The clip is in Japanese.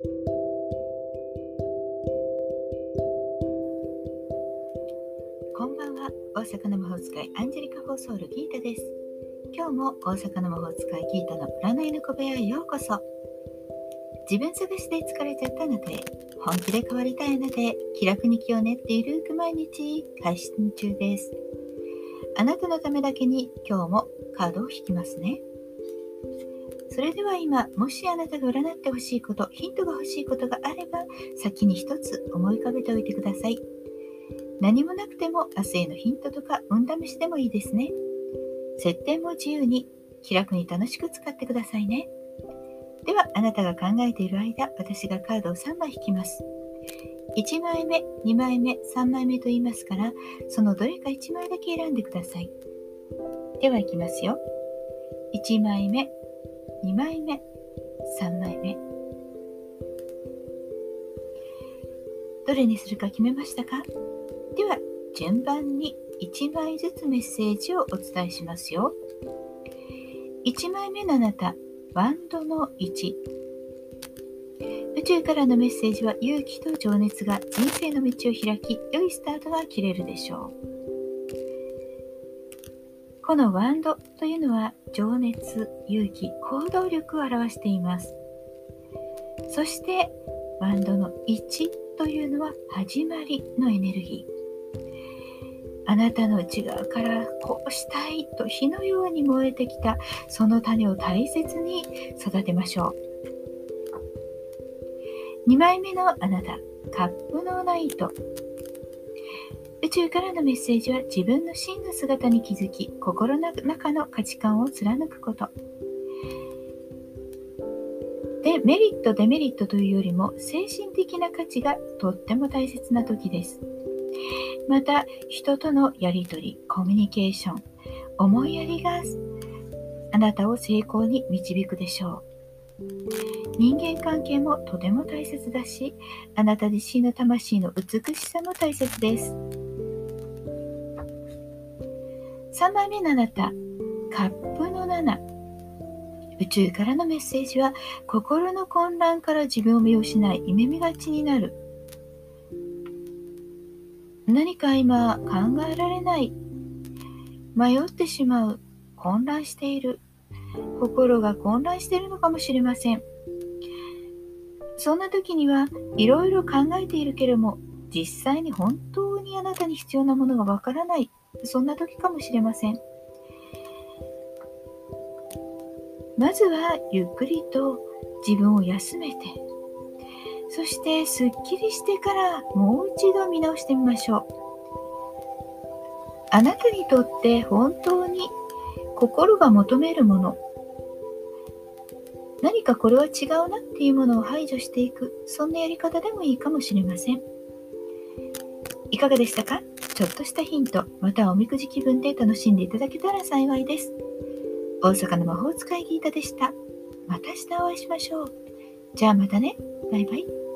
こんばんは。大阪の魔法使いアンジェリカ・フォソールギータです。今日も大阪の魔法使いギータの占いの小部屋へようこそ。自分探しで疲れちゃったあなたへ本気で変わりたいあなたへ気楽に気を練っている毎日配信中です。あなたのためだけに今日もカードを引きますね。それでは今もしあなたが占ってほしいことヒントが欲しいことがあれば先に一つ思い浮かべておいてください何もなくても明日へのヒントとか運試しでもいいですね。設定も自由に気楽に楽しく使ってくださいね。では、あなたが考えている間、私がカードを3枚引きます。1枚目、2枚目、3枚目と言いますから、そのどれか1枚だけ選んでください。では、いきますよ。1枚目、2枚目、3枚目。どれにするか決めましたか？では順番に1枚ずつメッセージをお伝えしますよ。1枚目のあなたワンドの1宇宙からのメッセージは勇気と情熱が人生の道を開き良いスタートが切れるでしょう。このワンドというのは情熱、勇気、行動力を表しています。そしてワンドの1というのは始まりのエネルギー。あなたの内側からこうしたいと火のように燃えてきたその種を大切に育てましょう。2枚目のあなたカップのナイト宇宙からのメッセージは自分の真の姿に気づき心の中の価値観を貫くこと。でメリットデメリットというよりも精神的な価値がとっても大切な時です。また人とのやりとりコミュニケーション思いやりがあなたを成功に導くでしょう。人間関係もとても大切だしあなた自身の魂の美しさも大切です。3番目のあなたカップの7宇宙からのメッセージは心の混乱から自分を見失い夢見がちになる。何か今考えられない。迷ってしまう。混乱している。心が混乱しているのかもしれません。そんな時にはいろいろ考えているけれども実際に本当にあなたに必要なものがわからない。そんな時かもしれませんまずはゆっくりと自分を休めてそしてすっきりしてからもう一度見直してみましょう。あなたにとって本当に心が求めるもの、何かこれは違うなっていうものを排除していく、そんなやり方でもいいかもしれません。いかがでしたか？ちょっとしたヒント、またはおみくじ気分で楽しんでいただけたら幸いです。大阪の魔法使いギータでした。また明日お会いしましょう。じゃあまたね。バイバイ。